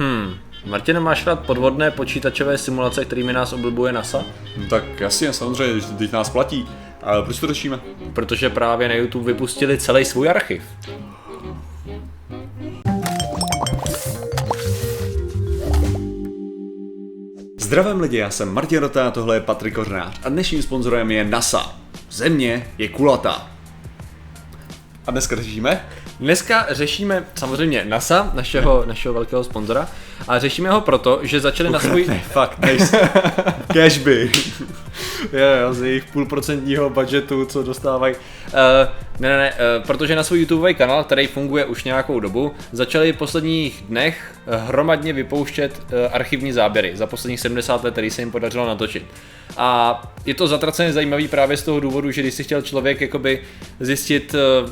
Hmm. Martin, máš rád podvodné počítačové simulace, kterými nás oblibuje NASA? No, tak jasně, samozřejmě, že teď nás platí. Ale proč to řešíme? Protože právě na YouTube vypustili celý svůj archiv. Zdravím lidi, já jsem Martin Rota a tohle je Patrik Kořnář a dnešním sponzorem je NASA. Země je kulatá. A dneska řešíme? Dneska řešíme samozřejmě NASA, našeho, našeho velkého sponzora, a řešíme ho proto, že začali na svůj... Fakt, nejsem. Cashby. jo, jo, z jejich půlprocentního budgetu, co dostávají. Uh, ne, ne, ne, uh, protože na svůj YouTubeový kanál, který funguje už nějakou dobu, začali v posledních dnech hromadně vypouštět uh, archivní záběry za posledních 70 let, který se jim podařilo natočit. A je to zatraceně zajímavý právě z toho důvodu, že když si chtěl člověk jakoby zjistit uh,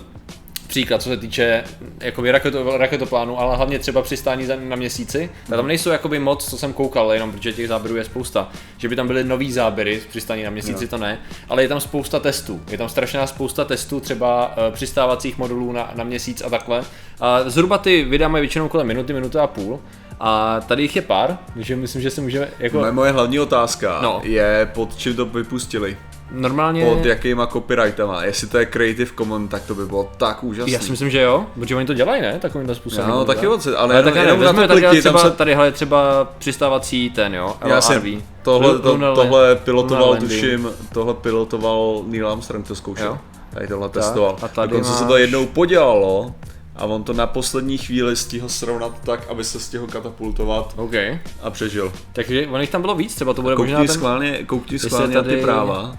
příklad, co se týče jakoby raketo, raketoplánu, ale hlavně třeba přistání na měsíci. A tam nejsou jakoby moc, co jsem koukal, jenom protože těch záběrů je spousta. Že by tam byly nový záběry z přistání na měsíci, no. to ne, ale je tam spousta testů. Je tam strašná spousta testů, třeba uh, přistávacích modulů na, na měsíc a takhle. A zhruba ty videa mají většinou kolem minuty, minuty a půl. A tady jich je pár, takže myslím, že si můžeme jako... Moje, moje hlavní otázka no. je, pod čím to vypustili normálně... Pod jakýma copyrightama, jestli to je Creative Commons, tak to by bylo tak úžasné. Já si myslím, že jo, protože oni to dělají, ne? Takovým způsobem. No, taky moc, ale, ale jenom, tak jenom vezme, tady, třeba, se... tady je třeba přistávací ten, jo, Já jsem, tohle, to, tohle pilotoval, tuším, tohle pilotoval Neil Armstrong, to zkoušel. Tady tohle testoval. A tady Dokonce máš... se to jednou podělalo, a on to na poslední chvíli stihl srovnat tak, aby se stihl katapultovat okay. a přežil. Takže on jich tam bylo víc, třeba to bude koukni možná ten... Schválně, koukni schválně tady... ty práva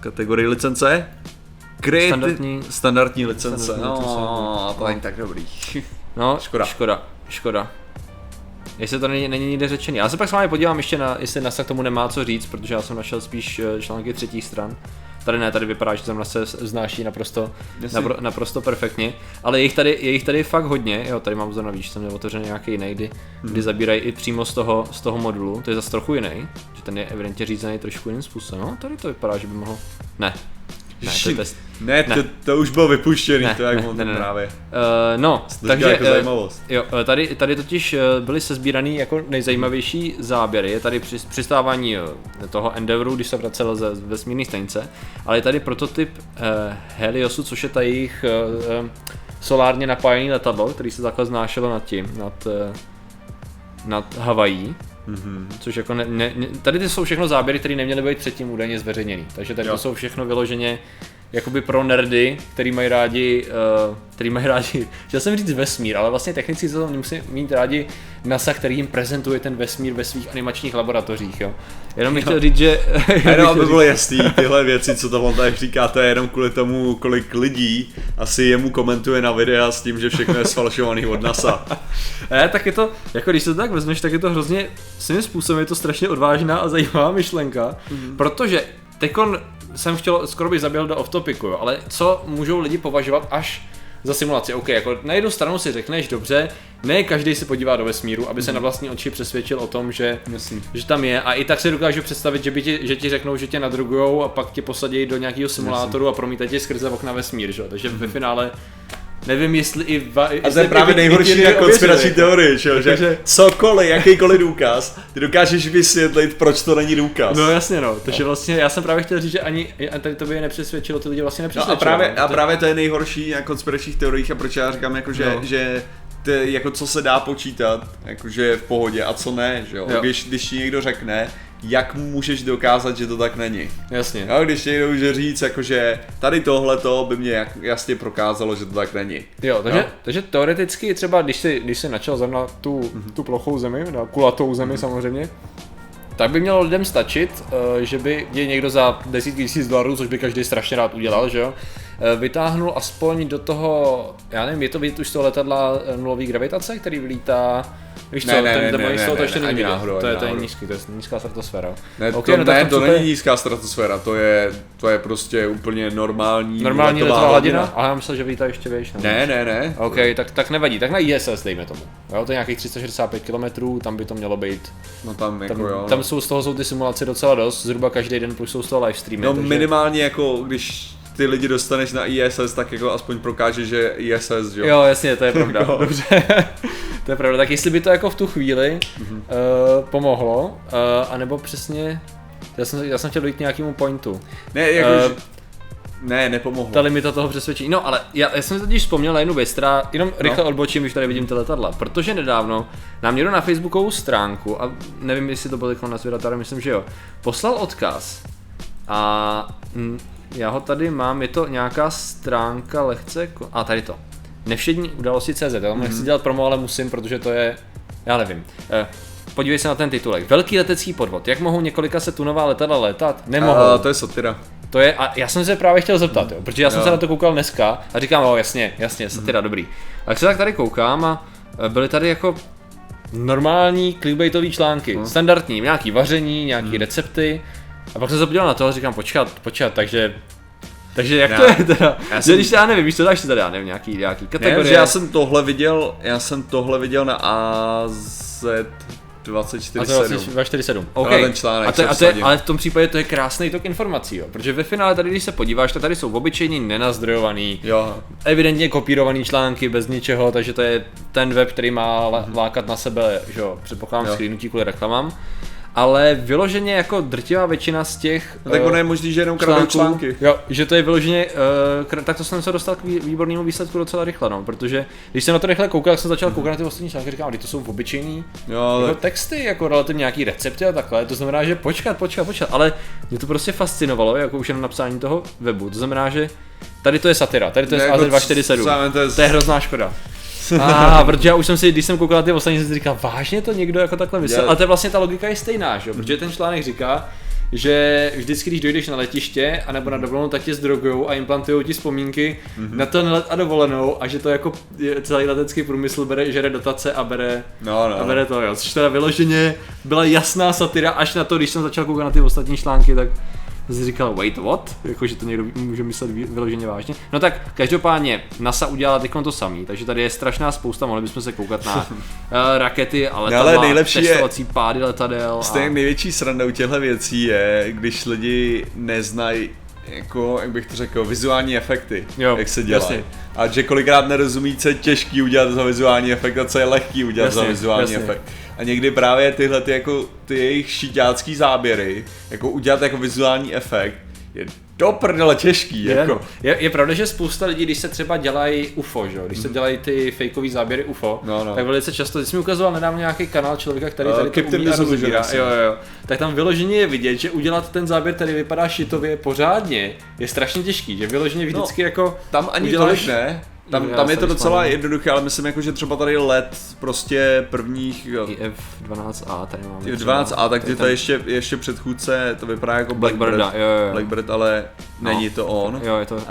kategorii licence. Creative, standardní, standardní licence. Standardní no, licence. to není tak dobrý. No, škoda. Škoda, škoda. Jestli to není, není nikde řečený. Já se pak s vámi podívám ještě na, jestli NASA k tomu nemá co říct, protože já jsem našel spíš eh, články třetích stran. Tady ne, tady vypadá, že tam se znáší naprosto, napro, naprosto perfektně, ale je jich, tady, je jich tady fakt hodně, jo, tady mám zrovna víš, jsem měl otevřený nějaký jiný, kdy, hmm. kdy zabírají i přímo z toho, z toho modulu, to je zase trochu jiný, že ten je evidentně řízený trošku jiným způsobem, no, tady to vypadá, že by mohl, ne, ne, to, test. ne, ne. To, to už bylo vypuštěný, ne, to jak ne, ne, ne, právě. Uh, no, to takže jako uh, zajímavost. jo, tady, tady totiž byly sezbíraný jako nejzajímavější záběry. Je tady při, přistávání toho Endeavoru, když se vracel ze vesmírné stanice, ale je tady prototyp uh, Heliosu, což je ta jejich uh, solárně napájený letadlo, který se takhle znášelo nad tím, nad, uh, nad Havají. Mm-hmm. Což jako ne, ne, tady ty jsou všechno záběry, které neměly být předtím údajně zveřejněny. Takže tady jo. to jsou všechno vyloženě jakoby pro nerdy, který mají rádi, uh, který mají rádi, chtěl jsem říct vesmír, ale vlastně technici to musí mít rádi NASA, který jim prezentuje ten vesmír ve svých animačních laboratořích, jo. Jenom bych chtěl říct, že... jenom aby bylo jasný, tyhle věci, co to on tady říká, to je jenom kvůli tomu, kolik lidí asi jemu komentuje na videa s tím, že všechno je sfalšovaný od NASA. ne, tak je to, jako když se to tak vezmeš, tak je to hrozně, svým způsobem je to strašně odvážná a zajímavá myšlenka, mm-hmm. protože Tekon jsem chtěl, skoro bych zaběhl do off-topicu, jo, ale co můžou lidi považovat až za simulaci. OK, jako na jednu stranu si řekneš, dobře, ne každý se podívá do vesmíru, aby se na vlastní oči přesvědčil o tom, že, že tam je. A i tak si dokážu představit, že, by ti, že ti řeknou, že tě nadrugujou a pak tě posadí do nějakého simulátoru a promítají tě skrze okna vesmír, že? Takže ve finále Nevím, jestli i... Va, a to je právě nejhorší na konspirační teorie, že, že, že cokoliv, jakýkoliv důkaz, ty dokážeš vysvětlit, proč to není důkaz. No jasně no, takže vlastně já jsem právě chtěl říct, že ani tady to by je nepřesvědčilo, ty lidi vlastně nepřesvědčilo. No a právě, a právě to je nejhorší na konspiračních teoriích a proč já říkám, jako, že, no. že ty, jako co se dá počítat, jakože je v pohodě a co ne, že jo? jo. Když, když ti někdo řekne, jak můžeš dokázat, že to tak není. Jasně. A když někdo může říct, jakože tady tohle to by mě jasně prokázalo, že to tak není. Jo, takže, no? takže teoreticky třeba, když si, když si načal zrovna tu, mm-hmm. tu plochou zemi, na kulatou zemi mm-hmm. samozřejmě, tak by mělo lidem stačit, uh, že by je někdo za desítky tisíc dolarů, což by každý strašně rád udělal, že jo, vytáhnul aspoň do toho, já nevím, je to vidět už z toho letadla nulový gravitace, který vylítá Víš co, ne, ne, ten ne, ne, ne, to ještě není náhodou, to, je, to je nízký, to je nízká stratosféra. Ne, okay, to, no, ne, to není nízká stratosféra, to je, to je prostě úplně normální Normální letová hladina? A já myslel, že vítá ještě výš. Ne, ne, ne. OK, tak, tak nevadí, tak na ISS dejme tomu. Jo, to je nějakých 365 km, tam by to mělo být. No tam jako tam, jo. Tam jsou z toho jsou ty simulace docela dost, zhruba každý den plus jsou z toho live streamy. No takže... minimálně jako, když ty lidi dostaneš na ISS, tak jako aspoň prokáže, že ISS, jo. Jo, jasně, to je pravda. Dobře. to je pravda. Tak jestli by to jako v tu chvíli mm-hmm. uh, pomohlo, uh, anebo přesně, já jsem, já jsem chtěl dojít k nějakému pointu. Ne, jako, uh, ne, nepomohlo. Ta limita toho přesvědčení. No, ale já, já jsem totiž vzpomněl na jednu věc, která jenom rychle no. odbočím, když tady vidím ty letadla. Protože nedávno nám někdo na Facebookovou stránku, a nevím, jestli to bylo na Twitter, myslím, že jo, poslal odkaz. A já ho tady mám, je to nějaká stránka lehce, a tady to. Nevšední události CZ, já mm-hmm. nechci dělat promo, ale musím, protože to je, já nevím. Eh, podívej se na ten titulek. Velký letecký podvod. Jak mohou několika se tunová letadla letat? Nemohou. A, to je satira. To je, a já jsem se právě chtěl zeptat, jo, protože já jsem jo. se na to koukal dneska a říkám, o jasně, jasně, satira, mm. dobrý. A jak se tak tady koukám a e, byly tady jako normální clickbaitové články, mm. standardní, nějaký vaření, nějaký mm. recepty. A pak jsem se podíval na to a říkám, počkat, počkat, takže takže jak já, to je teda? Já jsem, když já nevím, víš to dáš tady, já nevím, nějaký, nějaký kategorie. Ne, já jsem tohle viděl, já jsem tohle viděl na AZ 247. OK. ten článek a to, a to je, ale v tom případě to je krásný tok informací, jo. Protože ve finále tady, když se podíváš, tak tady jsou obyčejní, nenazdrojovaný, jo. evidentně kopírovaný články bez ničeho, takže to je ten web, který má mm-hmm. lákat na sebe, že jo, předpokládám schreenutí kvůli reklamám ale vyloženě jako drtivá většina z těch... No, tak ono je možný, že jenom kradou články. Jo, že to je vyloženě, uh, tak to jsem se dostal k výbornému výsledku docela rychle, no, protože když jsem na to rychle koukal, tak jsem začal koukat na ty ostatní články, říkám, to jsou obyčejný jo, ale... jako texty, jako relativně nějaký recepty a takhle, to znamená, že počkat, počkat, počkat, ale mě to prostě fascinovalo, jako už jenom napsání toho webu, to znamená, že tady to je satira, tady to je jako z AZ247, to je, to je hrozná škoda. A, protože já už jsem si, když jsem koukal na ty ostatní, jsem si říkal, vážně to někdo jako takhle myslel. Ale to je vlastně ta logika je stejná, že? protože ten článek říká, že vždycky, když dojdeš na letiště a nebo na dovolenou, tak tě zdrogujou a implantují ti vzpomínky mm-hmm. na ten let a dovolenou a že to jako celý letecký průmysl bere, žere dotace a bere, no, no. a bere to, jo. Což teda vyloženě byla jasná satira až na to, když jsem začal koukat na ty ostatní články, tak jsi říkal, wait, what? Jako, že to někdo může myslet vyloženě vážně. No tak, každopádně, NASA udělala teď to samý, takže tady je strašná spousta, mohli bychom se koukat na uh, rakety a letadla, no, ale nejlepší testovací je, pády letadel. Stejně a... největší sranda u těchto věcí je, když lidi neznají jako, jak bych to řekl, vizuální efekty, jo, jak se dělá. A že kolikrát nerozumí, co je těžký udělat za vizuální efekt a co je lehký udělat jasně, za vizuální jasně. efekt. A někdy právě tyhle ty, jako, ty jejich šiťácký záběry, jako udělat jako vizuální efekt, je do prdele těžký. Je, jako. je, je, pravda, že spousta lidí, když se třeba dělají UFO, že? když se mhm. dělají ty fakeové záběry UFO, no, no. tak velice často, jsi mi ukazoval nedávno nějaký kanál člověka, který tady uh, to umí a rozbírá, jo, jo, tak tam vyloženě je vidět, že udělat ten záběr, který vypadá šitově pořádně, je strašně těžký, že vyloženě no, vždycky no, jako tam ani uděláš, tolik ne, tam, tam je to docela jednoduché, ale myslím jako, že třeba tady let prostě prvních... F12A tady máme. F12A, tak ty to ještě, ještě předchůdce, to vypadá jako Blackbird, Blackbird, jo, jo. Blackbird, ale no. není to on. Jo, je to, uh,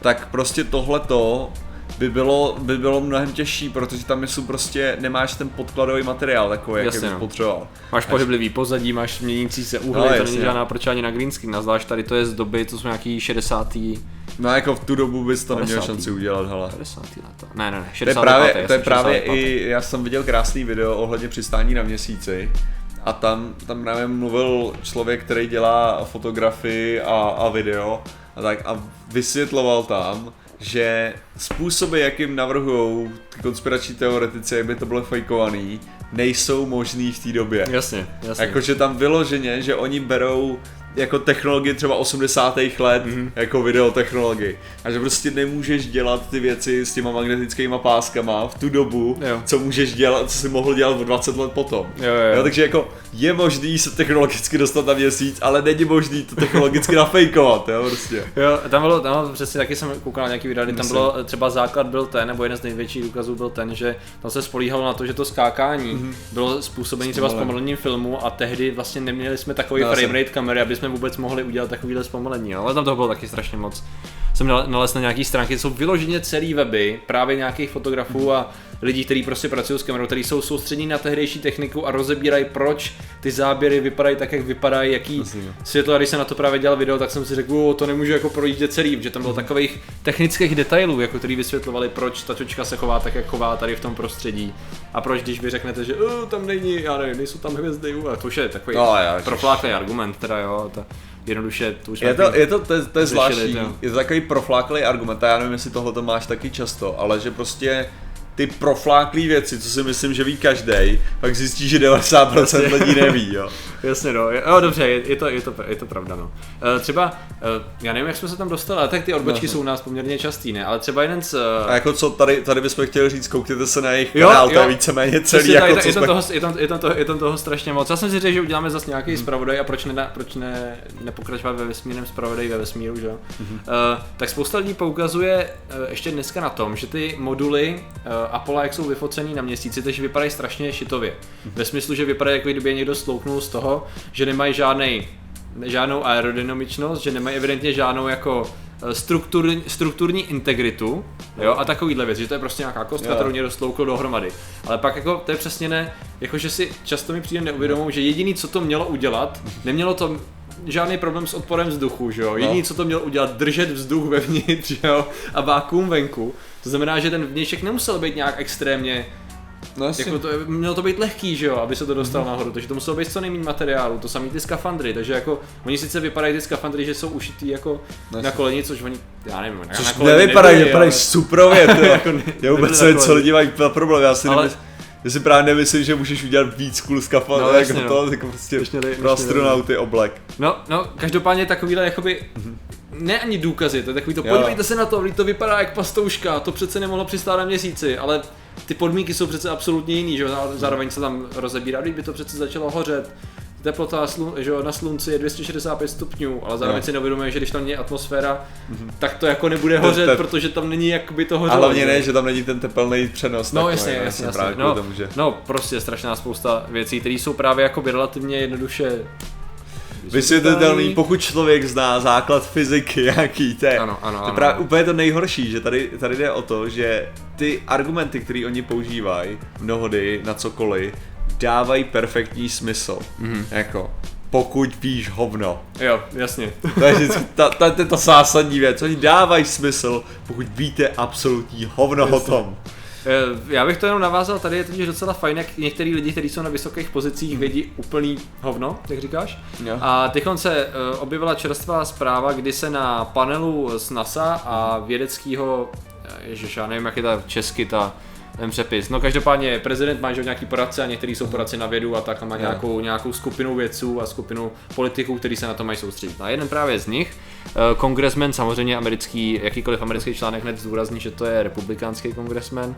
tak prostě tohleto by bylo, by bylo mnohem těžší, protože tam jsou prostě, nemáš ten podkladový materiál takový, jaký bys no. potřeboval. Máš pohyblivý pozadí, máš měnící se úhly, no, to není žádná proč ani na green screen, zvlášť tady to je z doby, to jsou nějaký 60. No jako v tu dobu bys to neměl šanci udělat, hele. 50. leta. Ne, ne, ne, 60. To je právě, to je právě i, já jsem viděl krásný video ohledně přistání na měsíci, a tam, tam právě mluvil člověk, který dělá fotografii a, a video a tak a vysvětloval tam, že způsoby, jakým navrhují konspirační teoretici, jak by to bylo fejkovaný, nejsou možný v té době. Jasně, jasně. Jakože tam vyloženě, že oni berou jako technologie třeba 80. let, mm-hmm. jako videotechnologii. A že prostě nemůžeš dělat ty věci s těma magnetickými páskama v tu dobu, jo. co můžeš dělat, co si mohl dělat o 20 let potom. Jo, jo. Jo, takže jako je možný se technologicky dostat na měsíc, ale není možný to technologicky nafejkovat, jo, prostě. Jo, tam bylo, tam bylo přesně taky jsem koukal na nějaký video, tam bylo třeba základ byl ten, nebo jeden z největších důkazů byl ten, že tam se spolíhalo na to, že to skákání mm-hmm. bylo způsobené třeba zpomalením filmu a tehdy vlastně neměli jsme takový no, frame rate kamery, aby jsme vůbec mohli udělat takovýhle zpomalení, ale tam toho bylo taky strašně moc. Jsem nalezl na nějaký stránky, jsou vyloženě celý weby právě nějakých fotografů a lidí, kteří prostě pracují s kamerou, kteří jsou soustřední na tehdejší techniku a rozebírají, proč ty záběry vypadají tak, jak vypadají, jaký světlo. A když jsem na to právě dělal video, tak jsem si řekl, to nemůžu jako projít celý, že tam bylo takových technických detailů, jako který vysvětlovali, proč ta čočka se chová tak, jak chová tady v tom prostředí. A proč, když vy řeknete, že tam není, já nevím, nejsou tam hvězdy, a to už je takový no, profláklý argument, teda jo. Ta, jednoduše to už je to, je to, to, to je zvláštní, je to takový profláklý argument, a já nevím, jestli tohle to máš taky často, ale že prostě ty profláklý věci, co si myslím, že ví každý, pak zjistí, že 90% lidí neví, jo. Jasně, no, jo, dobře, je, je, to, je, to, je to pravda, no. Uh, třeba, uh, já nevím, jak jsme se tam dostali, ale tak ty odbočky no. jsou u nás poměrně častý, ne, ale třeba jeden z... Uh... A jako co tady, tady bychom chtěli říct, koukněte se na jejich jo, kanál, jo. to je víceméně celý, jako je, co je, jsme... toho, je, tam, je, tam toho, je tam toho strašně moc. Já jsem si řekl, že uděláme zase nějaký hmm. zpravodaj a proč, ne, proč ne, nepokračovat ve vesmírném zpravodaji ve vesmíru, že jo. Hmm. Uh, tak spousta lidí poukazuje ještě dneska na tom, že ty moduly Apollo, jak jsou vyfocený na měsíci, takže vypadají strašně šitově. Hmm. Ve smyslu, že vypadají jako kdyby někdo slouknul z toho, že nemají žádný žádnou aerodynamičnost, že nemají evidentně žádnou jako eh, strukturní, strukturní integritu, jo, a takovýhle věc, že to je prostě nějaká kostka, kterou někdo sloukl dohromady. Ale pak jako to je přesně ne, jako že si často mi přijde neuvědomou, že jediný, co to mělo udělat, nemělo to žádný problém s odporem vzduchu, že jo. No. Jediný, co to mělo udělat, držet vzduch vevnitř, jo, a vákuum venku. To znamená, že ten vnějšek nemusel být nějak extrémně No jako to, mělo to být lehký, že jo, aby se to dostalo mm. nahoru, takže to muselo být co nejméně materiálu, to samý ty skafandry, takže jako oni sice vypadají ty skafandry, že jsou ušitý jako no na koleni, což oni, já nevím, což na koleni nevypadají, vypadají ale... superově, to jako já vůbec nevím, co lidi mají na problém, já si ale... nemysl... Já si právě nemyslím, že můžeš udělat víc cool skafandr, no, jako no. to, jako prostě pro astronauty oblek. No, no, každopádně takovýhle jakoby, mm-hmm ne ani důkazy, to je takový to, podívejte se na to, to vypadá jak pastouška, to přece nemohlo přistát na měsíci, ale ty podmínky jsou přece absolutně jiný, že zároveň se tam rozebírá, kdyby to přece začalo hořet, teplota slu, že na slunci je 265 stupňů, ale zároveň no. si neuvědomuje, že když tam není atmosféra, mm-hmm. tak to jako nebude hořet, te, protože tam není jakoby to hořelo. A hlavně ne, že tam není ten tepelný přenos. No jasně, jasně, jasně. No, tomu, že... no, prostě strašná spousta věcí, které jsou právě jako relativně jednoduše vysvětlitelný, pokud člověk zná základ fyziky, jaký to je. Ano, ano, to je právě úplně to nejhorší, že tady, tady jde o to, že ty argumenty, které oni používají mnohdy na cokoliv, dávají perfektní smysl. Mm-hmm. Jako, pokud víš hovno. Jo, jasně. To je vždycky ta, ta, ta, ta zásadní věc. Oni dávají smysl, pokud víte absolutní hovno jasně. o tom. Eh, já bych to jenom navázal, tady je totiž docela fajn, jak některý lidi, kteří jsou na vysokých pozicích, hmm. vědí úplný hovno, jak říkáš. Jo. A teď se uh, objevila čerstvá zpráva, kdy se na panelu z NASA a vědeckého, eh, ježiš, já nevím, jak je ta česky ta ten přepis. No každopádně prezident má že nějaký poradce a některý jsou poradci na vědu a tak a má nějakou, nějakou skupinu vědců a skupinu politiků, kteří se na to mají soustředit. A jeden právě z nich, kongresmen, samozřejmě americký, jakýkoliv americký článek hned zdůrazní, že to je republikánský kongresmen,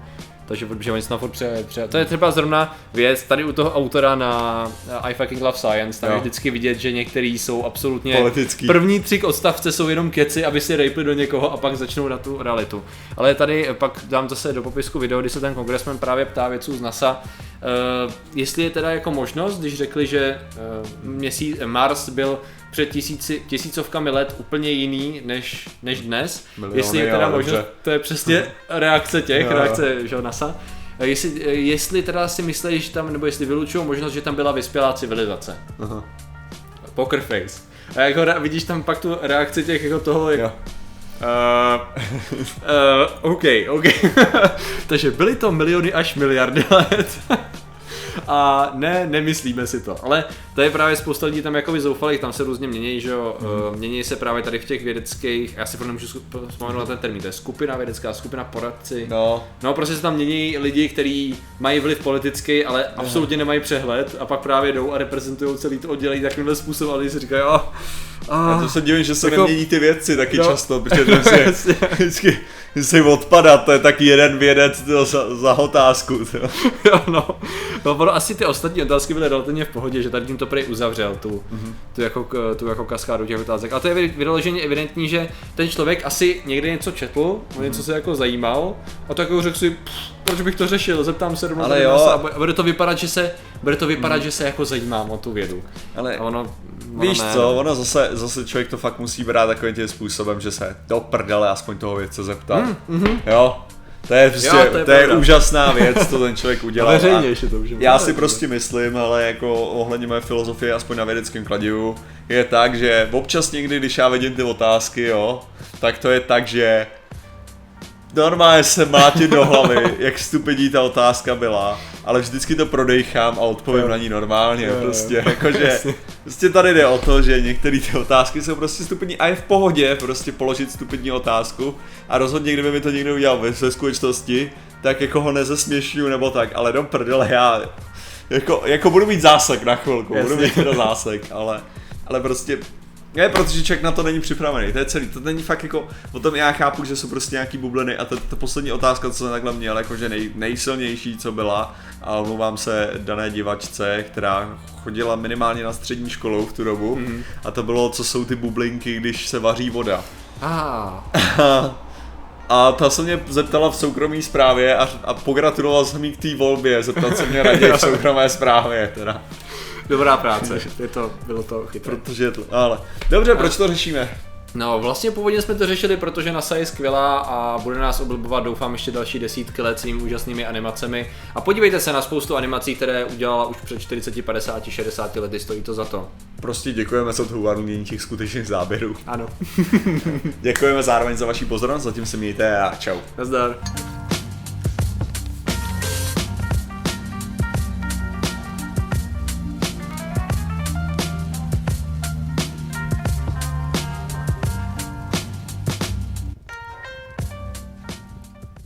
takže protože oni furt pře, pře, To je třeba zrovna věc tady u toho autora na I fucking love science, tam jo. je vždycky vidět, že některý jsou absolutně Politický. První tři odstavce jsou jenom keci, aby si rejpli do někoho a pak začnou na tu realitu. Ale tady pak dám zase do popisku video, kdy se ten kongresmen právě ptá věců z NASA, Uh, jestli je teda jako možnost, když řekli, že uh, měsíc, Mars byl před tisíci, tisícovkami let úplně jiný než, než dnes. Miliony, jestli je teda možnost, to je přesně reakce těch, jo. reakce že, NASA. Jestli, jestli teda si myslíš, že tam, nebo jestli vylučují možnost, že tam byla vyspělá civilizace. Aha. Poker face. A jako vidíš tam pak tu reakci těch jako toho, jak, Uh, uh, OK, OK. Takže byly to miliony až miliardy let. A ne, nemyslíme si to. Ale to je právě spousta lidí tam jako zoufalých, tam se různě mění, že jo. Mm. Mění se právě tady v těch vědeckých, já si nemůžu vzpomenout ten termín, to je skupina vědecká, skupina poradci. No. No, prostě se tam mění lidi, kteří mají vliv politický, ale no. absolutně nemají přehled a pak právě jdou a reprezentují celý to oddělení takovýmhle způsobem, ale si říkají, oh, a to se divím, že se jako... nemění ty věci taky no. často, protože si vždycky si odpadat, to je taky jeden vědec za, za otázku. jo, no. no, asi ty ostatní otázky byly relativně v pohodě, že tady tím to prej uzavřel, tu, mm-hmm. tu, jako, tu jako kaskádu těch otázek. A to je vyloženě evidentní, že ten člověk asi někde něco četl, mm-hmm. něco se jako zajímal a tak jako řekl si, pff, proč bych to řešil, zeptám se rovnou Ale jo. a bude to vypadat, že se, bude to vypadat, mm. že se jako zajímám o tu vědu. Ale a ono, ono víš ne, co, ono zase, zase člověk to fakt musí brát takovým tím způsobem, že se do prdele aspoň toho věce zeptat. Mm, mm-hmm. Jo, to je, prostě, jo, to je, to je úžasná věc, to ten člověk udělal. A veřejně ještě to můžeme. Já si prostě myslím, ale jako ohledně mé filozofie, aspoň na vědeckém kladivu, je tak, že občas někdy, když já vidím ty otázky, jo, tak to je tak, že normálně se mlátím do hlavy, jak stupidní ta otázka byla, ale vždycky to prodejchám a odpovím jo. na ní normálně, jo, prostě, jakože, prostě tady jde o to, že některé ty otázky jsou prostě stupidní a je v pohodě prostě položit stupidní otázku a rozhodně, kdyby mi to někdo udělal ve skutečnosti, tak jako ho nezesměšňu nebo tak, ale do prdele já jako, jako budu mít zásek na chvilku, Jasně. budu mít teda zásek, ale, ale prostě ne, protože člověk na to není připravený, to je celý, to není fakt jako, o tom já chápu, že jsou prostě nějaký bubliny a ta, ta poslední otázka, co jsem takhle měl, jakože nej, nejsilnější, co byla, a omlouvám se dané divačce, která chodila minimálně na střední školu v tu dobu, mm. a to bylo, co jsou ty bublinky, když se vaří voda. Ah. A ta se mě zeptala v soukromé zprávě a, a pogratuloval jsem jí k té volbě, zeptat se mě raději v soukromé zprávě teda. Dobrá práce, je to, bylo to chytré. Protože to, ale. Dobře, a... proč to řešíme? No, vlastně původně jsme to řešili, protože NASA je skvělá a bude nás oblibovat, doufám, ještě další desítky let svými úžasnými animacemi. A podívejte se na spoustu animací, které udělala už před 40, 50, 60 lety, stojí to za to. Prostě děkujeme za to uvádění těch skutečných záběrů. Ano. děkujeme zároveň za vaši pozornost, zatím se mějte a čau. Nazdar.